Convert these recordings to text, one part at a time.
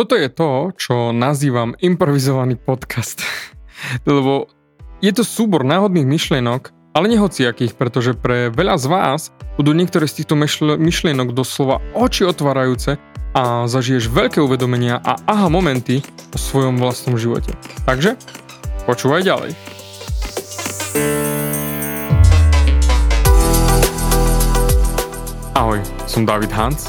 Toto je to, čo nazývam improvizovaný podcast. Lebo je to súbor náhodných myšlienok, ale nehociakých, pretože pre veľa z vás budú niektoré z týchto myšlienok doslova oči otvárajúce a zažiješ veľké uvedomenia a aha momenty o svojom vlastnom živote. Takže počúvaj ďalej. Ahoj, som David Hans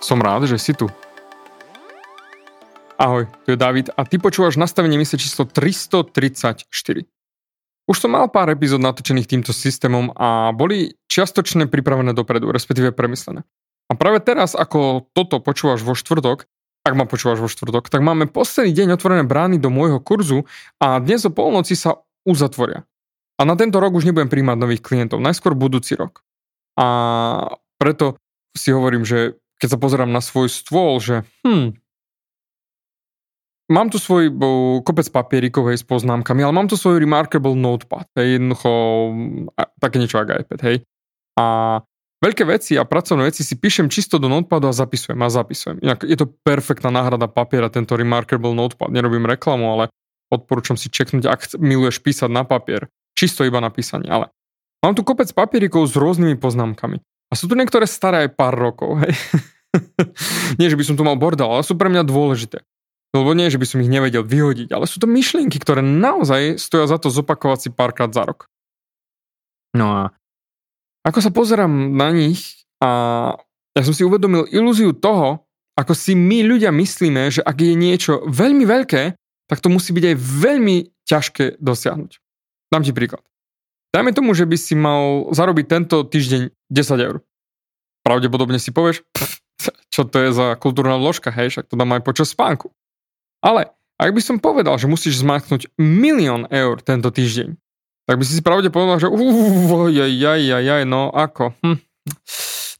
Som rád, že si tu. Ahoj, tu je David a ty počúvaš nastavenie mysle číslo 334. Už som mal pár epizód natočených týmto systémom a boli čiastočne pripravené dopredu, respektíve premyslené. A práve teraz, ako toto počúvaš vo štvrtok, ak ma počúvaš vo štvrtok, tak máme posledný deň otvorené brány do môjho kurzu a dnes o polnoci sa uzatvoria. A na tento rok už nebudem príjmať nových klientov, najskôr budúci rok. A preto si hovorím, že keď sa pozerám na svoj stôl, že hm, mám tu svoj bo, kopec papierikov hej, s poznámkami, ale mám tu svoj Remarkable Notepad, hej, jednoducho také niečo ako iPad, hej. A veľké veci a pracovné veci si píšem čisto do Notepadu a zapisujem a zapisujem. Inak je to perfektná náhrada papiera, tento Remarkable Notepad. Nerobím reklamu, ale odporúčam si čeknúť, ak miluješ písať na papier. Čisto iba na písanie, ale mám tu kopec papierikov s rôznymi poznámkami. A sú tu niektoré staré aj pár rokov, hej. nie, že by som tu mal bordel, ale sú pre mňa dôležité. Lebo nie, že by som ich nevedel vyhodiť, ale sú to myšlienky, ktoré naozaj stoja za to zopakovať si párkrát za rok. No a ako sa pozerám na nich a ja som si uvedomil ilúziu toho, ako si my ľudia myslíme, že ak je niečo veľmi veľké, tak to musí byť aj veľmi ťažké dosiahnuť. Dám ti príklad. Dajme tomu, že by si mal zarobiť tento týždeň 10 eur. Pravdepodobne si povieš, čo to je za kultúrna vložka, hej, však to dám aj počas spánku. Ale ak by som povedal, že musíš zmáknuť milión eur tento týždeň, tak by si si pravdepodobne povedal, že jaj, no ako, hm.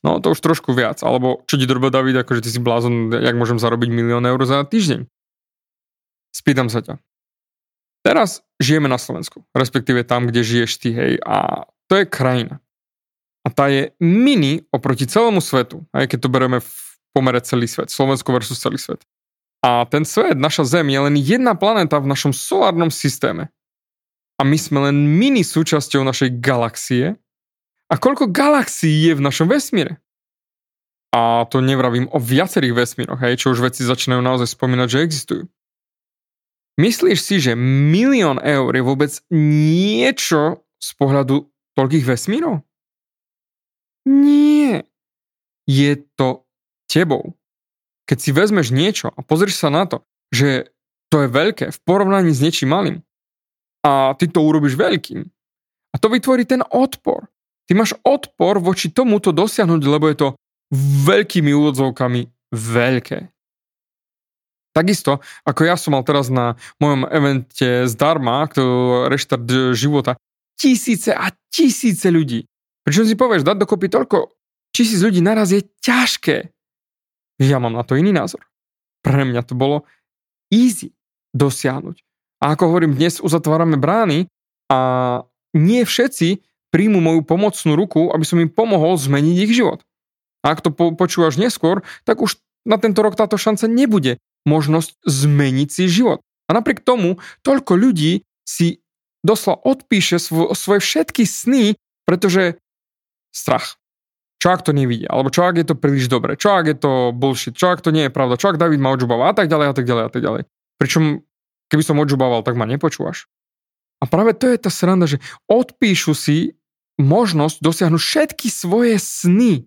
no to už trošku viac, alebo čo ti drobe David, akože ty si blázon, jak môžem zarobiť milión eur za týždeň. Spýtam sa ťa. Teraz žijeme na Slovensku, respektíve tam, kde žiješ ty, hej, a to je krajina. A tá je mini oproti celému svetu, aj keď to bereme v pomere celý svet, Slovensko versus celý svet. A ten svet, naša Zem, je len jedna planéta v našom solárnom systéme. A my sme len mini súčasťou našej galaxie. A koľko galaxií je v našom vesmíre? A to nevravím o viacerých vesmíroch, hej, čo už veci začínajú naozaj spomínať, že existujú. Myslíš si, že milión eur je vôbec niečo z pohľadu toľkých vesmírov? Nie. Je to tebou. Keď si vezmeš niečo a pozrieš sa na to, že to je veľké v porovnaní s niečím malým a ty to urobíš veľkým a to vytvorí ten odpor. Ty máš odpor voči tomuto dosiahnuť, lebo je to veľkými úvodzovkami veľké. Takisto, ako ja som mal teraz na mojom evente zdarma, to reštart života, tisíce a tisíce ľudí Pričom si povieš, dať dokopy toľko tisíc ľudí naraz je ťažké. Ja mám na to iný názor. Pre mňa to bolo easy dosiahnuť. A ako hovorím, dnes uzatvárame brány a nie všetci príjmu moju pomocnú ruku, aby som im pomohol zmeniť ich život. A ak to po- počúvaš neskôr, tak už na tento rok táto šanca nebude možnosť zmeniť si život. A napriek tomu toľko ľudí si doslova odpíše svo- svoje všetky sny, pretože strach. Čo ak to nevidia? Alebo čo ak je to príliš dobre? Čo ak je to bullshit? Čo ak to nie je pravda? Čo ak David ma odžubával? A tak ďalej a tak ďalej a tak ďalej. Pričom keby som odžubával, tak ma nepočúvaš. A práve to je tá sranda, že odpíšu si možnosť dosiahnuť všetky svoje sny.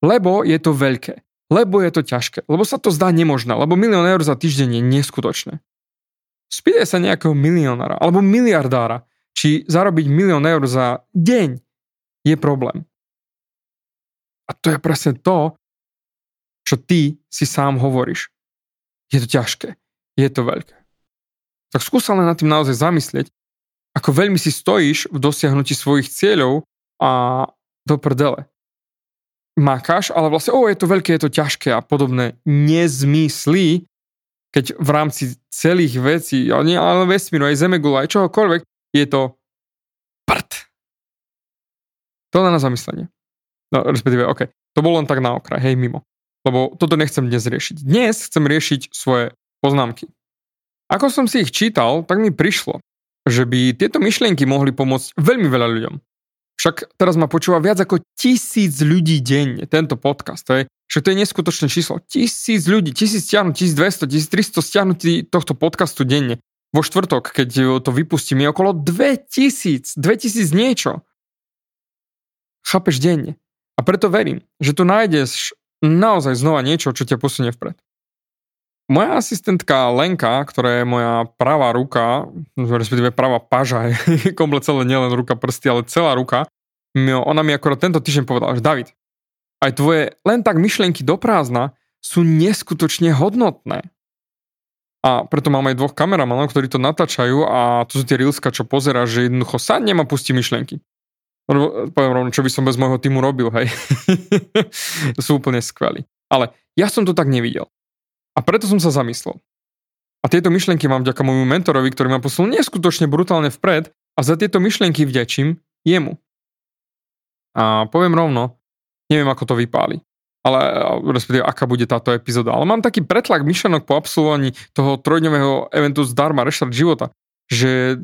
Lebo je to veľké. Lebo je to ťažké. Lebo sa to zdá nemožné. Lebo milión eur za týždeň je neskutočné. Spýtaj sa nejakého milionára alebo miliardára, či zarobiť milión eur za deň je problém. A to je presne to, čo ty si sám hovoríš. Je to ťažké. Je to veľké. Tak skúsa len nad tým naozaj zamyslieť, ako veľmi si stojíš v dosiahnutí svojich cieľov a do prdele. Makáš, ale vlastne, o, je to veľké, je to ťažké a podobné nezmysly, keď v rámci celých vecí, ale nie vesmíru, aj Zemegula, aj čohokoľvek, je to prd. To na zamyslenie. No, respektíve, OK, to bolo len tak na okraj, hej, mimo. Lebo toto nechcem dnes riešiť. Dnes chcem riešiť svoje poznámky. Ako som si ich čítal, tak mi prišlo, že by tieto myšlienky mohli pomôcť veľmi veľa ľuďom. Však teraz ma počúva viac ako tisíc ľudí denne, tento podcast. To je, však to je neskutočné číslo. Tisíc ľudí, tisíc stiahnutí, 1200, 1300 stiahnutí tohto podcastu denne. Vo štvrtok, keď to vypustím, je okolo 2000, 2000 niečo. Chápeš denne. A preto verím, že tu nájdeš naozaj znova niečo, čo ťa posunie vpred. Moja asistentka Lenka, ktorá je moja pravá ruka, respektíve pravá paža, komplet celé nielen ruka prsty, ale celá ruka, ona mi akorát tento týždeň povedala, že David, aj tvoje len tak myšlienky do prázdna sú neskutočne hodnotné. A preto mám aj dvoch kameramanov, ktorí to natáčajú a to sú tie rilska, čo pozera, že jednoducho sadnem a pustí myšlienky. Poviem rovno, čo by som bez môjho týmu robil, hej. sú úplne skvelí. Ale ja som to tak nevidel. A preto som sa zamyslel. A tieto myšlienky mám vďaka môjmu mentorovi, ktorý ma posunul neskutočne brutálne vpred a za tieto myšlienky vďačím jemu. A poviem rovno, neviem ako to vypáli. Ale respektíve aká bude táto epizóda. Ale mám taký pretlak myšlenok po absolvovaní toho trojdňového eventu zdarma Rešart života, že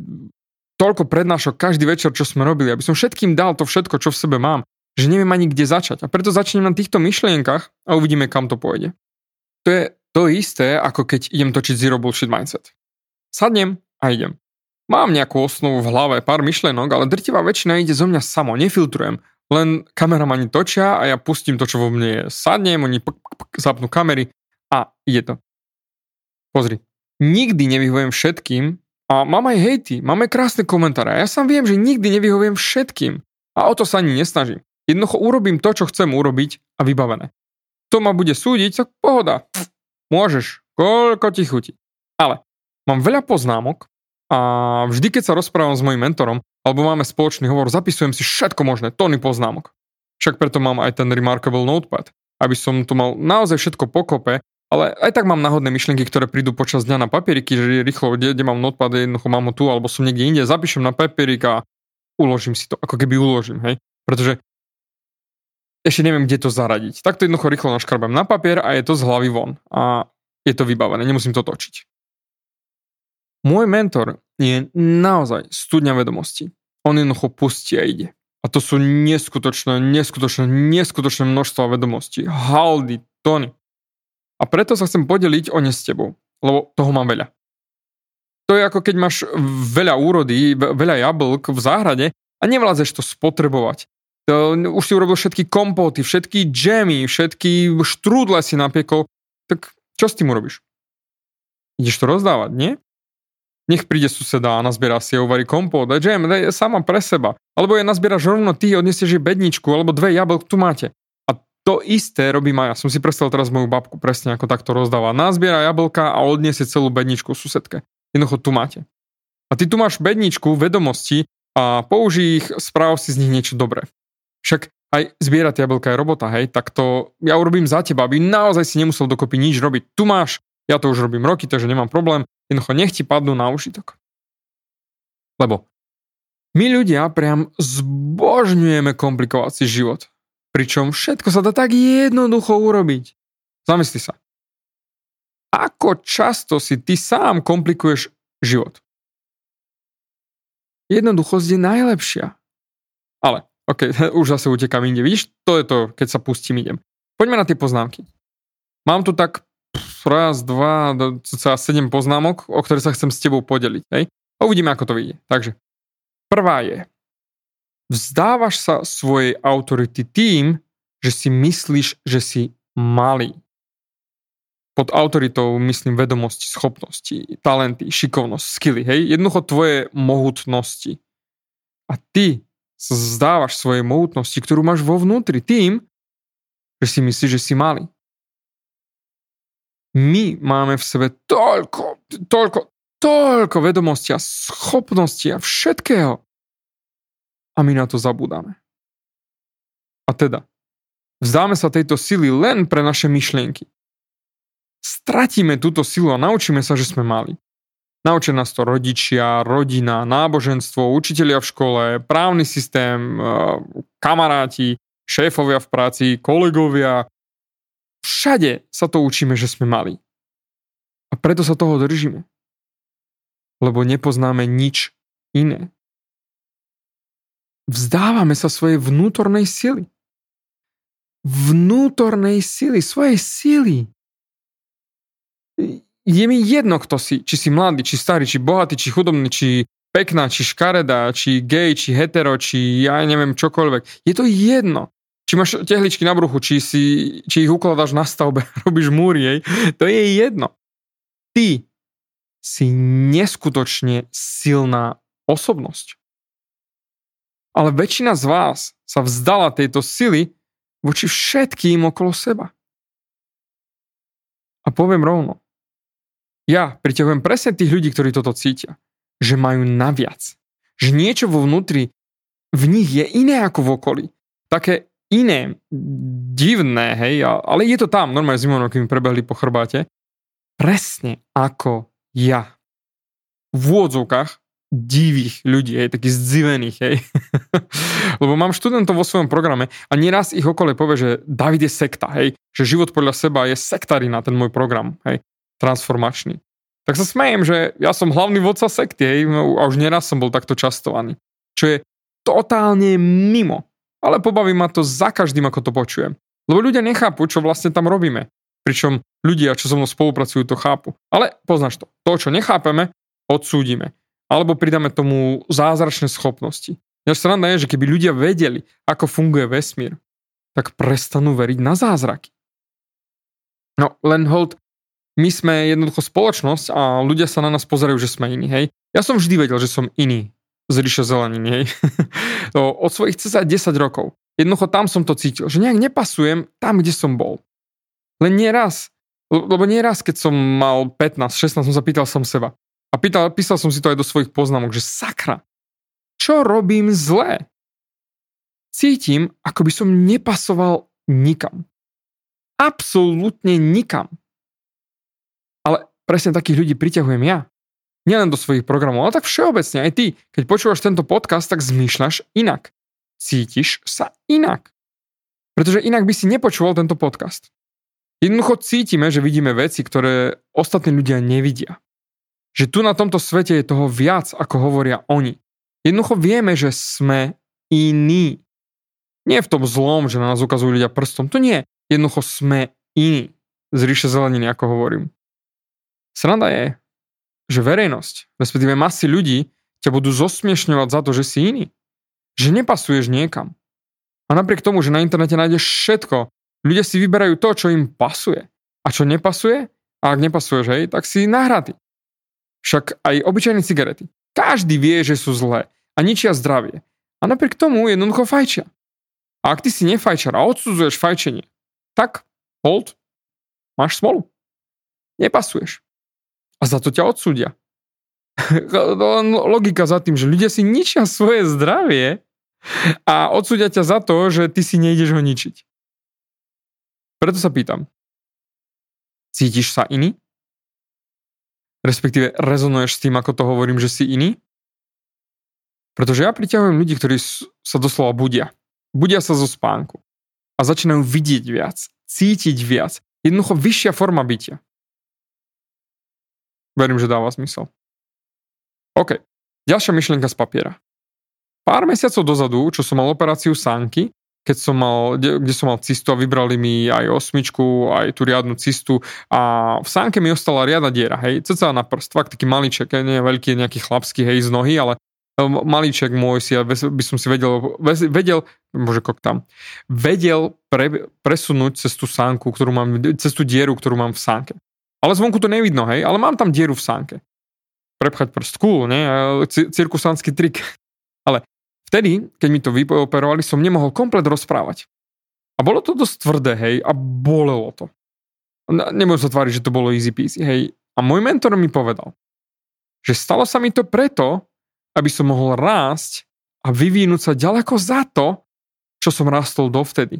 toľko prednášok každý večer, čo sme robili, aby som všetkým dal to všetko, čo v sebe mám, že neviem ani kde začať. A preto začnem na týchto myšlienkach a uvidíme, kam to pôjde. To je to isté, ako keď idem točiť Zero Bullshit Mindset. Sadnem a idem. Mám nejakú osnovu v hlave, pár myšlenok, ale drtivá väčšina ide zo mňa samo, nefiltrujem. Len kameramani točia a ja pustím to, čo vo mne je. Sadnem, oni p- p- zapnú kamery a ide to. Pozri, nikdy nevyhovujem všetkým a mám aj hejty, máme krásne komentáre ja sám viem, že nikdy nevyhovujem všetkým a o to sa ani nesnažím. Jednoducho urobím to, čo chcem urobiť a vybavené. To ma bude súdiť, tak pohoda. Môžeš, koľko ti chutí. Ale mám veľa poznámok a vždy, keď sa rozprávam s mojim mentorom, alebo máme spoločný hovor, zapisujem si všetko možné, tóny poznámok. Však preto mám aj ten Remarkable Notepad, aby som tu mal naozaj všetko pokope, ale aj tak mám náhodné myšlienky, ktoré prídu počas dňa na papieriky, že rýchlo, kde, kde mám notepad, jednoducho mám ho tu, alebo som niekde inde, zapíšem na papierik a uložím si to, ako keby uložím, hej. Pretože ešte neviem, kde to zaradiť. Tak to jednoducho rýchlo naškarbem na papier a je to z hlavy von. A je to vybavené, nemusím to točiť. Môj mentor je naozaj studňa vedomostí. On jednoducho pustí a ide. A to sú neskutočné, neskutočné, neskutočné množstvo vedomostí. Haldy, tony. A preto sa chcem podeliť o ne s tebou, lebo toho mám veľa. To je ako keď máš veľa úrody, veľa jablk v záhrade a nevládzeš to spotrebovať. Už si urobil všetky kompóty, všetky džemy, všetky štrúdle si napiekol, tak čo s tým urobíš? Ideš to rozdávať, nie? Nech príde suseda a nazbiera si a uvarí kompót a džem, daj sama pre seba. Alebo je nazbieraš rovno ty, odnesieš jej bedničku, alebo dve jablk tu máte. A to isté robí Maja. Som si predstavil teraz moju babku presne ako takto rozdáva. Nazbiera jablka a odniesie celú bedničku susedke. Jednoducho tu máte. A ty tu máš bedničku vedomosti a použij ich, správ si z nich niečo dobré. Však aj zbierať jablka je robota, hej, tak to ja urobím za teba, aby naozaj si nemusel dokopy nič robiť. Tu máš, ja to už robím roky, takže nemám problém, jednoducho nech ti padnú na užitok. Lebo my ľudia priam zbožňujeme komplikovať si život. Pričom všetko sa dá tak jednoducho urobiť. Zamysli sa. Ako často si ty sám komplikuješ život? Jednoduchosť je najlepšia. Ale OK, už zase utekám inde. Vidíš, to je to, keď sa pustím, idem. Poďme na tie poznámky. Mám tu tak raz, dva, cca sedem poznámok, o ktoré sa chcem s tebou podeliť. Hej? A uvidíme, ako to vyjde. Takže prvá je, vzdávaš sa svojej autority tým, že si myslíš, že si malý. Pod autoritou myslím vedomosti, schopnosti, talenty, šikovnosť, skily, hej? Jednoducho tvoje mohutnosti. A ty sa vzdávaš svojej mohutnosti, ktorú máš vo vnútri tým, že si myslíš, že si malý. My máme v sebe toľko, toľko, toľko vedomosti a schopnosti a všetkého. A my na to zabúdame. A teda, vzdáme sa tejto sily len pre naše myšlienky. Stratíme túto silu a naučíme sa, že sme mali. Naučia nás to rodičia, rodina, náboženstvo, učitelia v škole, právny systém, eh, kamaráti, šéfovia v práci, kolegovia. Všade sa to učíme, že sme mali. A preto sa toho držíme. Lebo nepoznáme nič iné. Vzdávame sa svojej vnútornej sily. Vnútornej sily, svojej sily je mi jedno, kto si. Či si mladý, či starý, či bohatý, či chudobný, či pekná, či škaredá, či gay, či hetero, či ja neviem čokoľvek. Je to jedno. Či máš tehličky na bruchu, či, si, či ich ukladáš na stavbe, robíš múry, jej. to je jedno. Ty si neskutočne silná osobnosť. Ale väčšina z vás sa vzdala tejto sily voči všetkým okolo seba. A poviem rovno, ja priťahujem presne tých ľudí, ktorí toto cítia. Že majú naviac. Že niečo vo vnútri v nich je iné ako v okolí. Také iné, divné, hej, ale je to tam, normálne zimom, keď mi prebehli po chrbáte. Presne ako ja. V úvodzovkách divých ľudí, hej, takých zdzivených, hej. Lebo mám študentov vo svojom programe a nieraz ich okolie povie, že David je sekta, hej, že život podľa seba je sektarina, ten môj program, hej transformačný. Tak sa smejem, že ja som hlavný vodca sekty hej, no, a už neraz som bol takto častovaný. Čo je totálne mimo. Ale pobaví ma to za každým, ako to počujem. Lebo ľudia nechápu, čo vlastne tam robíme. Pričom ľudia, čo so mnou spolupracujú, to chápu. Ale poznáš to. To, čo nechápeme, odsúdime. Alebo pridáme tomu zázračné schopnosti. Ja sranda je, že keby ľudia vedeli, ako funguje vesmír, tak prestanú veriť na zázraky. No, len hold, my sme jednoducho spoločnosť a ľudia sa na nás pozerajú, že sme iní, hej. Ja som vždy vedel, že som iný z ríše zeleniny, hej. Od svojich cca 10 rokov. Jednoducho tam som to cítil, že nejak nepasujem tam, kde som bol. Len nieraz, lebo nieraz, keď som mal 15, 16, som sa pýtal som seba. A pýtal, písal som si to aj do svojich poznámok, že sakra, čo robím zlé? Cítim, ako by som nepasoval nikam. Absolútne nikam. Presne takých ľudí priťahujem ja. Nielen do svojich programov, ale tak všeobecne aj ty. Keď počúvaš tento podcast, tak zmýšľaš inak. Cítiš sa inak. Pretože inak by si nepočúval tento podcast. Jednoducho cítime, že vidíme veci, ktoré ostatní ľudia nevidia. Že tu na tomto svete je toho viac, ako hovoria oni. Jednoducho vieme, že sme iní. Nie v tom zlom, že na nás ukazujú ľudia prstom. To nie. Jednoducho sme iní. Z ríše zeleniny, ako hovorím. Sranda je, že verejnosť, respektíve masy ľudí, ťa budú zosmiešňovať za to, že si iný. Že nepasuješ niekam. A napriek tomu, že na internete nájdeš všetko, ľudia si vyberajú to, čo im pasuje. A čo nepasuje? A ak nepasuješ, hej, tak si nahratý. Však aj obyčajné cigarety. Každý vie, že sú zlé a ničia zdravie. A napriek tomu jednoducho fajčia. A ak ty si nefajčar a odsudzuješ fajčenie, tak hold, máš smolu. Nepasuješ a za to ťa odsúdia. Logika za tým, že ľudia si ničia svoje zdravie a odsúdia ťa za to, že ty si nejdeš ho ničiť. Preto sa pýtam, cítiš sa iný? Respektíve rezonuješ s tým, ako to hovorím, že si iný? Pretože ja priťahujem ľudí, ktorí sa doslova budia. Budia sa zo spánku a začínajú vidieť viac, cítiť viac. Jednoducho vyššia forma bytia. Verím, že dáva zmysel. OK. Ďalšia myšlienka z papiera. Pár mesiacov dozadu, čo som mal operáciu sánky, keď som mal, kde, som mal cistu a vybrali mi aj osmičku, aj tú riadnu cistu a v sánke mi ostala riadna diera, hej, cca na prst, fakt taký maliček, nie veľký, nejaký chlapský, hej, z nohy, ale malíček môj si, by som si vedel, vedel, bože kok tam, vedel pre, presunúť cez tú sánku, ktorú mám, cez tú dieru, ktorú mám v sánke. Ale zvonku to nevidno, hej, ale mám tam dieru v sánke. Prepchať prst, cool, nie? Cirkusánsky trik. Ale Vtedy, keď mi to vypoperovali, som nemohol komplet rozprávať. A bolo to dosť tvrdé, hej, a bolelo to. Nebudem sa tváriť, že to bolo easy peasy, hej. A môj mentor mi povedal, že stalo sa mi to preto, aby som mohol rásť a vyvinúť sa ďaleko za to, čo som rastol dovtedy.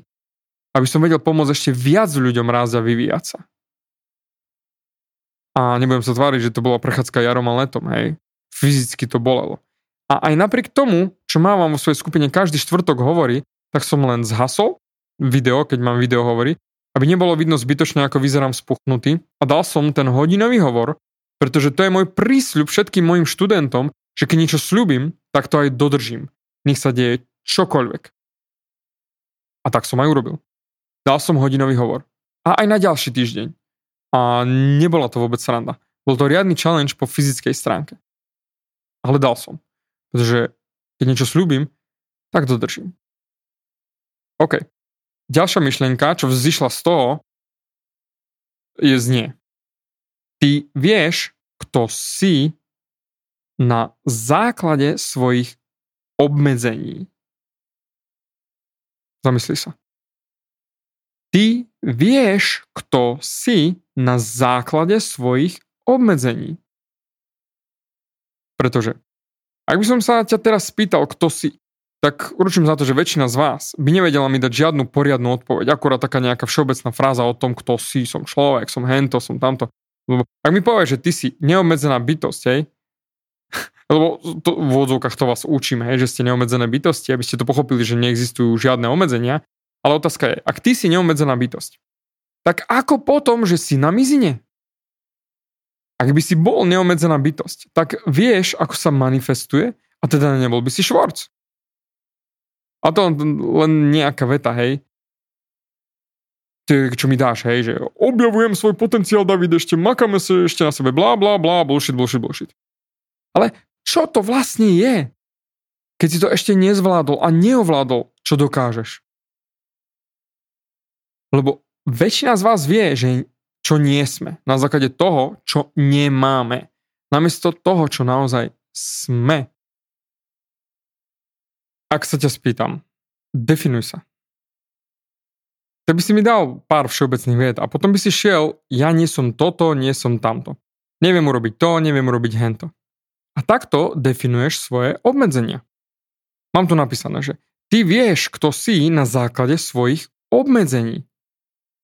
Aby som vedel pomôcť ešte viac ľuďom rásť a vyvíjať sa. A nebudem sa tváriť, že to bola prechádzka jarom a letom, hej. Fyzicky to bolelo. A aj napriek tomu, čo mávam vo svojej skupine každý štvrtok hovorí, tak som len zhasol video, keď mám video hovorí, aby nebolo vidno zbytočne, ako vyzerám spuchnutý a dal som ten hodinový hovor, pretože to je môj prísľub všetkým mojim študentom, že keď niečo slúbim, tak to aj dodržím. Nech sa deje čokoľvek. A tak som aj urobil. Dal som hodinový hovor. A aj na ďalší týždeň. A nebola to vôbec sranda. Bol to riadny challenge po fyzickej stránke. Ale dal som. Pretože keď niečo slúbim, tak dodržím. OK. Ďalšia myšlienka, čo vzýšla z toho, je znie. Ty vieš, kto si na základe svojich obmedzení. Zamysli sa. Ty vieš, kto si na základe svojich obmedzení. Pretože ak by som sa ťa teraz spýtal, kto si, tak určím za to, že väčšina z vás by nevedela mi dať žiadnu poriadnu odpoveď, akurát taká nejaká všeobecná fráza o tom, kto si, som človek, som hento, som tamto. Lebo ak mi povieš, že ty si neobmedzená bytosť, hej, lebo to, v odzvukách to vás učíme, hej, že ste neobmedzené bytosti, aby ste to pochopili, že neexistujú žiadne obmedzenia, ale otázka je, ak ty si neobmedzená bytosť, tak ako potom, že si na mizine? Ak by si bol neomedzená bytosť, tak vieš, ako sa manifestuje a teda nebol by si švorc. A to len nejaká veta, hej. Ty, čo mi dáš, hej, že objavujem svoj potenciál, David, ešte makáme sa ešte na sebe, blá, blá, blá, bullshit, bullshit, bullshit. Ale čo to vlastne je? Keď si to ešte nezvládol a neovládol, čo dokážeš? Lebo väčšina z vás vie, že čo nie sme. Na základe toho, čo nemáme. Namiesto toho, čo naozaj sme. Ak sa ťa spýtam, definuj sa. Tak by si mi dal pár všeobecných vied a potom by si šiel, ja nie som toto, nie som tamto. Neviem urobiť to, neviem urobiť hento. A takto definuješ svoje obmedzenia. Mám tu napísané, že ty vieš, kto si na základe svojich obmedzení.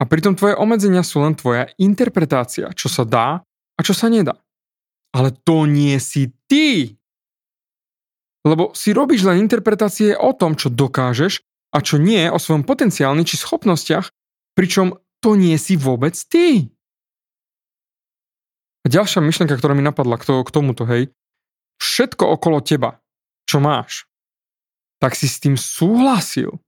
A pritom tvoje obmedzenia sú len tvoja interpretácia, čo sa dá a čo sa nedá. Ale to nie si ty. Lebo si robíš len interpretácie o tom, čo dokážeš a čo nie o svojom potenciálni či schopnostiach, pričom to nie si vôbec ty. A ďalšia myšlienka, ktorá mi napadla k tomuto, hej, všetko okolo teba, čo máš, tak si s tým súhlasil.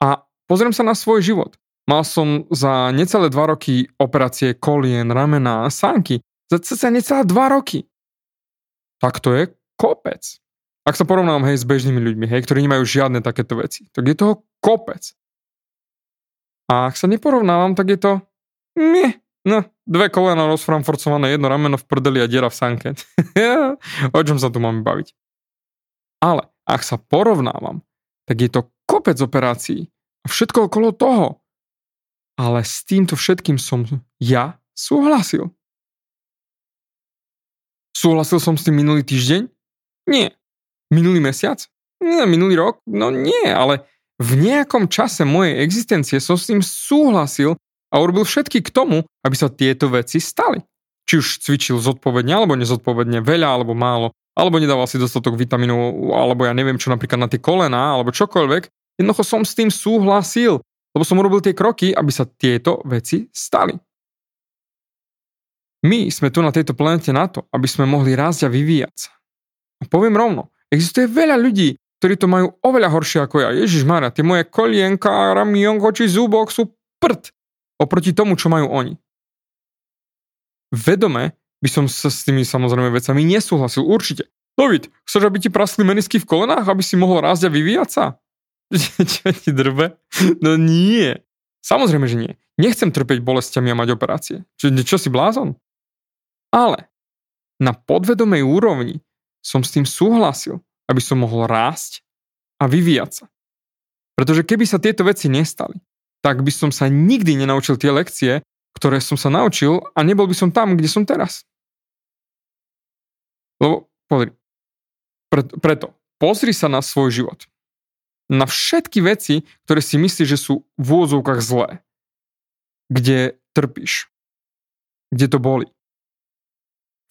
A pozriem sa na svoj život. Mal som za necelé dva roky operácie kolien, ramena a sánky. Za cca necelé dva roky. Tak to je kopec. Ak sa porovnám hej s bežnými ľuďmi, hej, ktorí nemajú žiadne takéto veci, tak je toho kopec. A ak sa neporovnávam, tak je to... Nie. No, dve kolena rozframforcované, jedno rameno v prdeli a diera v sánke. o čom sa tu máme baviť? Ale ak sa porovnávam, tak je to kopec operácií a všetko okolo toho ale s týmto všetkým som ja súhlasil. Súhlasil som s tým minulý týždeň? Nie. Minulý mesiac? Nie, minulý rok? No nie, ale v nejakom čase mojej existencie som s tým súhlasil a urobil všetky k tomu, aby sa tieto veci stali. Či už cvičil zodpovedne alebo nezodpovedne, veľa alebo málo, alebo nedával si dostatok vitamínov, alebo ja neviem čo napríklad na tie kolená, alebo čokoľvek. Jednoducho som s tým súhlasil lebo som urobil tie kroky, aby sa tieto veci stali. My sme tu na tejto planete na to, aby sme mohli rásť a vyvíjať sa. A poviem rovno, existuje veľa ľudí, ktorí to majú oveľa horšie ako ja. Ježiš Maria, tie moje kolienka, ramionko či zúbok sú prd oproti tomu, čo majú oni. Vedome by som sa s tými samozrejme vecami nesúhlasil, určite. David, chceš, aby ti prasli menisky v kolenách, aby si mohol rásť a vyvíjať sa? Čo ti drbe? No nie. Samozrejme, že nie. Nechcem trpeť bolestiami a mať operácie. Čo, čo si blázon? Ale na podvedomej úrovni som s tým súhlasil, aby som mohol rásť a vyvíjať sa. Pretože keby sa tieto veci nestali, tak by som sa nikdy nenaučil tie lekcie, ktoré som sa naučil a nebol by som tam, kde som teraz. Lebo, pozri, preto, pozri sa na svoj život. Na všetky veci, ktoré si myslíš, že sú v úvodzovkách zlé. Kde trpíš. Kde to boli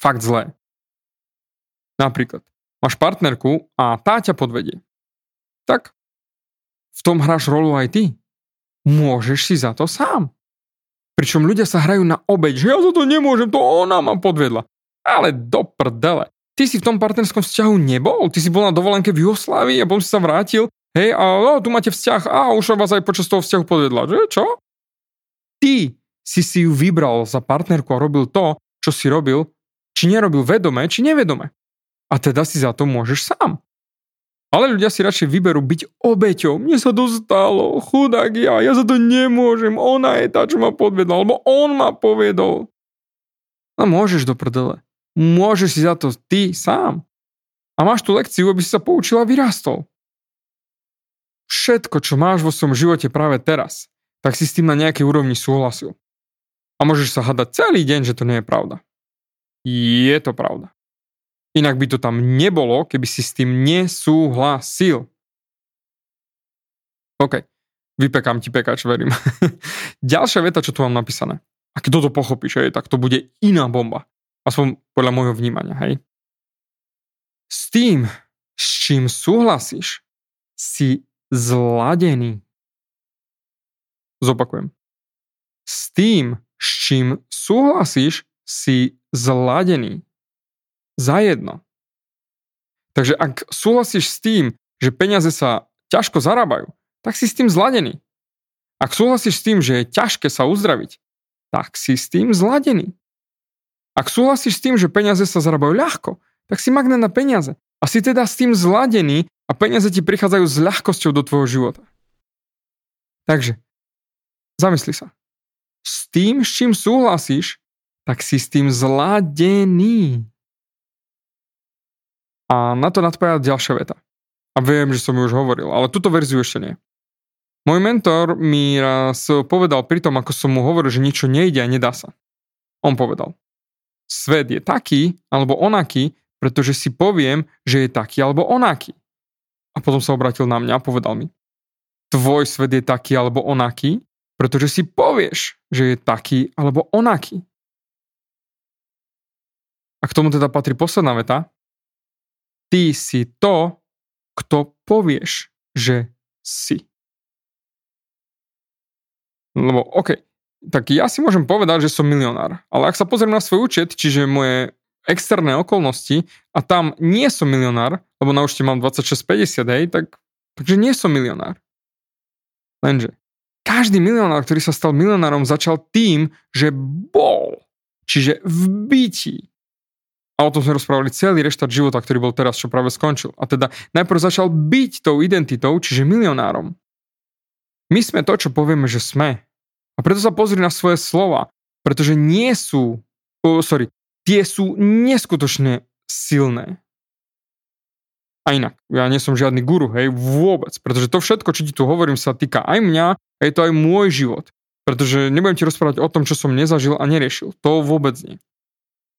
fakt zlé. Napríklad, máš partnerku a tá ťa podvedie. Tak v tom hráš rolu aj ty. Môžeš si za to sám. Pričom ľudia sa hrajú na obeď, že ja za to nemôžem, to ona ma podvedla. Ale do prdele. Ty si v tom partnerskom vzťahu nebol, ty si bol na dovolenke v Jugoslávii a potom si sa vrátil, hej, a no, tu máte vzťah a už vás aj počas toho vzťahu podvedla, že čo? Ty si si ju vybral za partnerku a robil to, čo si robil, či nerobil vedome, či nevedome. A teda si za to môžeš sám. Ale ľudia si radšej vyberú byť obeťou. Mne sa to stalo, chudák ja, ja za to nemôžem, ona je tá, čo ma podvedla, alebo on ma povedol. A môžeš do prdele. Môžeš si za to ty sám. A máš tú lekciu, aby si sa poučil a vyrastol. Všetko, čo máš vo svojom živote práve teraz, tak si s tým na nejakej úrovni súhlasil. A môžeš sa hadať celý deň, že to nie je pravda. Je to pravda. Inak by to tam nebolo, keby si s tým nesúhlasil. OK, vypekám ti pekač, verím. Ďalšia veta, čo tu mám napísané. A kto to pochopíš, hej, tak to bude iná bomba. Aspoň podľa môjho vnímania, hej. S tým, s čím súhlasíš, si zladený. Zopakujem. S tým, s čím súhlasíš, si zladený. Za jedno. Takže ak súhlasíš s tým, že peniaze sa ťažko zarábajú, tak si s tým zladený. Ak súhlasíš s tým, že je ťažké sa uzdraviť, tak si s tým zladený. Ak súhlasíš s tým, že peniaze sa zarábajú ľahko, tak si magnet na peniaze. A si teda s tým zladený a peniaze ti prichádzajú s ľahkosťou do tvojho života. Takže, zamysli sa. S tým, s čím súhlasíš, tak si s tým zladený. A na to nadpovedá ďalšia veta. A viem, že som ju už hovoril, ale túto verziu ešte nie. Môj mentor mi raz povedal pri tom, ako som mu hovoril, že niečo nejde a nedá sa. On povedal, svet je taký alebo onaký, pretože si poviem, že je taký alebo onaký. A potom sa obratil na mňa a povedal mi, tvoj svet je taký alebo onaký, pretože si povieš, že je taký alebo onaký. A k tomu teda patrí posledná veta. Ty si to, kto povieš, že si. Lebo, OK, tak ja si môžem povedať, že som milionár. Ale ak sa pozriem na svoj účet, čiže moje externé okolnosti a tam nie som milionár, lebo na účte mám 26,50, hej, tak, takže nie som milionár. Lenže každý milionár, ktorý sa stal milionárom, začal tým, že bol. Čiže v byti a o tom sme rozprávali celý reštart života, ktorý bol teraz, čo práve skončil. A teda najprv začal byť tou identitou, čiže milionárom. My sme to, čo povieme, že sme. A preto sa pozri na svoje slova, pretože nie sú, oh, sorry, tie sú neskutočne silné. A inak, ja nie som žiadny guru, hej, vôbec, pretože to všetko, čo ti tu hovorím, sa týka aj mňa, a je to aj môj život. Pretože nebudem ti rozprávať o tom, čo som nezažil a neriešil. To vôbec nie.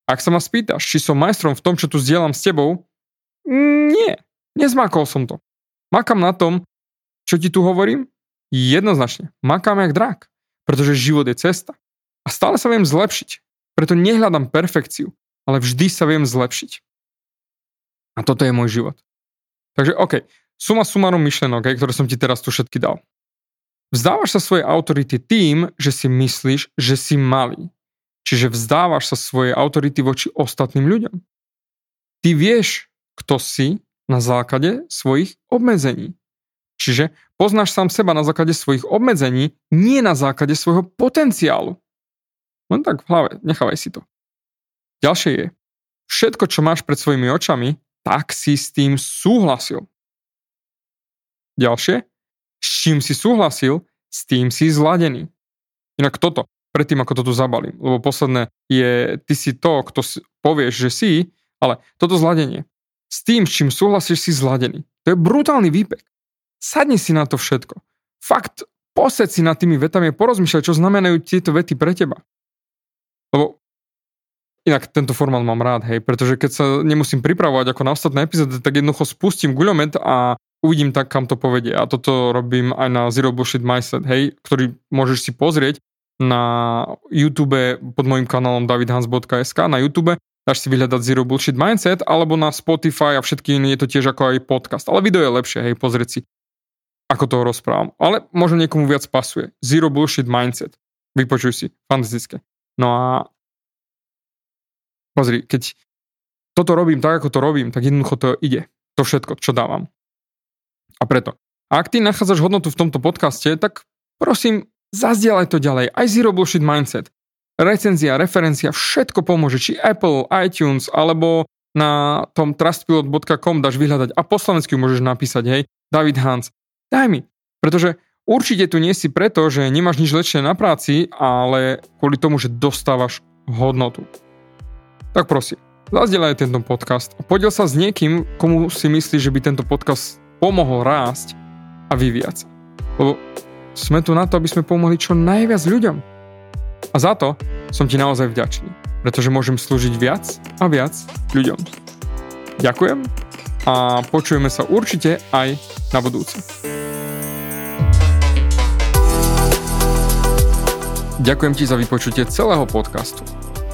Ak sa ma spýtaš, či som majstrom v tom, čo tu zdieľam s tebou, nie, nezmákol som to. Makám na tom, čo ti tu hovorím? Jednoznačne, makám jak drak, pretože život je cesta. A stále sa viem zlepšiť. Preto nehľadám perfekciu, ale vždy sa viem zlepšiť. A toto je môj život. Takže OK, suma sumarum myšlenok, ktoré som ti teraz tu všetky dal. Vzdávaš sa svojej autority tým, že si myslíš, že si malý. Čiže vzdávaš sa svojej autority voči ostatným ľuďom. Ty vieš, kto si na základe svojich obmedzení. Čiže poznáš sám seba na základe svojich obmedzení, nie na základe svojho potenciálu. Len tak v hlave, nechávaj si to. Ďalšie je, všetko, čo máš pred svojimi očami, tak si s tým súhlasil. Ďalšie, s čím si súhlasil, s tým si zladený. Inak toto, predtým ako to tu zabalím, lebo posledné je, ty si to, kto si, povieš, že si, ale toto zladenie. S tým, s čím súhlasíš, si zladený. To je brutálny výpek. Sadni si na to všetko. Fakt, posed si nad tými vetami a porozmýšľaj, čo znamenajú tieto vety pre teba. Lebo inak tento formát mám rád, hej, pretože keď sa nemusím pripravovať ako na ostatné epizódy, tak jednoducho spustím guľomet a uvidím tak, kam to povedie. A toto robím aj na Zero Bullshit Mindset, hej, ktorý môžeš si pozrieť na YouTube pod môjim kanálom davidhans.sk na YouTube, dáš si vyhľadať Zero Bullshit Mindset, alebo na Spotify a všetky iné je to tiež ako aj podcast. Ale video je lepšie, hej, pozrieť si, ako toho rozprávam. Ale možno niekomu viac pasuje. Zero Bullshit Mindset. Vypočuj si, fantastické. No a pozri, keď toto robím tak, ako to robím, tak jednoducho to ide. To všetko, čo dávam. A preto, ak ty nachádzaš hodnotu v tomto podcaste, tak prosím, zazdielaj to ďalej. Aj Zero Bullshit Mindset. Recenzia, referencia, všetko pomôže. Či Apple, iTunes, alebo na tom trustpilot.com dáš vyhľadať a po slovensky môžeš napísať, hej, David Hans, daj mi. Pretože určite tu nie si preto, že nemáš nič lepšie na práci, ale kvôli tomu, že dostávaš hodnotu. Tak prosím, zazdielaj tento podcast a podiel sa s niekým, komu si myslíš, že by tento podcast pomohol rásť a vyvíjať sa. Lebo sme tu na to, aby sme pomohli čo najviac ľuďom. A za to som ti naozaj vďačný, pretože môžem slúžiť viac a viac ľuďom. Ďakujem a počujeme sa určite aj na budúce. Ďakujem ti za vypočutie celého podcastu.